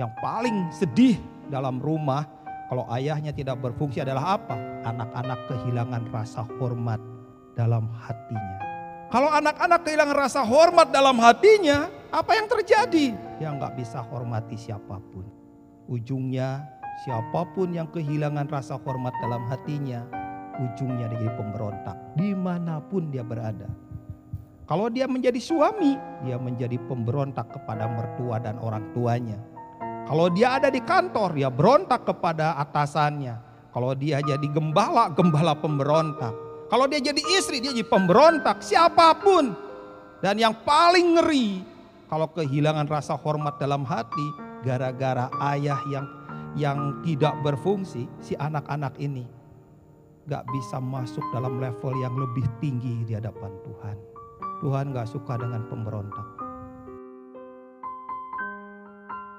Yang paling sedih dalam rumah kalau ayahnya tidak berfungsi adalah apa? Anak-anak kehilangan rasa hormat dalam hatinya. Kalau anak-anak kehilangan rasa hormat dalam hatinya, apa yang terjadi? Dia nggak bisa hormati siapa pun. Ujungnya siapa pun yang kehilangan rasa hormat dalam hatinya, ujungnya dia jadi pemberontak di mana pun dia berada. Kalau dia menjadi suami, dia menjadi pemberontak kepada mertua dan orang tuanya. Kalau dia ada di kantor, dia berontak kepada atasannya. Kalau dia jadi gembala, gembala pemberontak. Kalau dia jadi istri, dia jadi pemberontak, siapa pun. Dan yang paling ngeri, kalau kehilangan rasa hormat dalam hati, gara-gara ayah yang yang tidak berfungsi, si anak-anak ini gak bisa masuk dalam level yang lebih tinggi di hadapan Tuhan. Tuhan gak suka dengan pemberontak.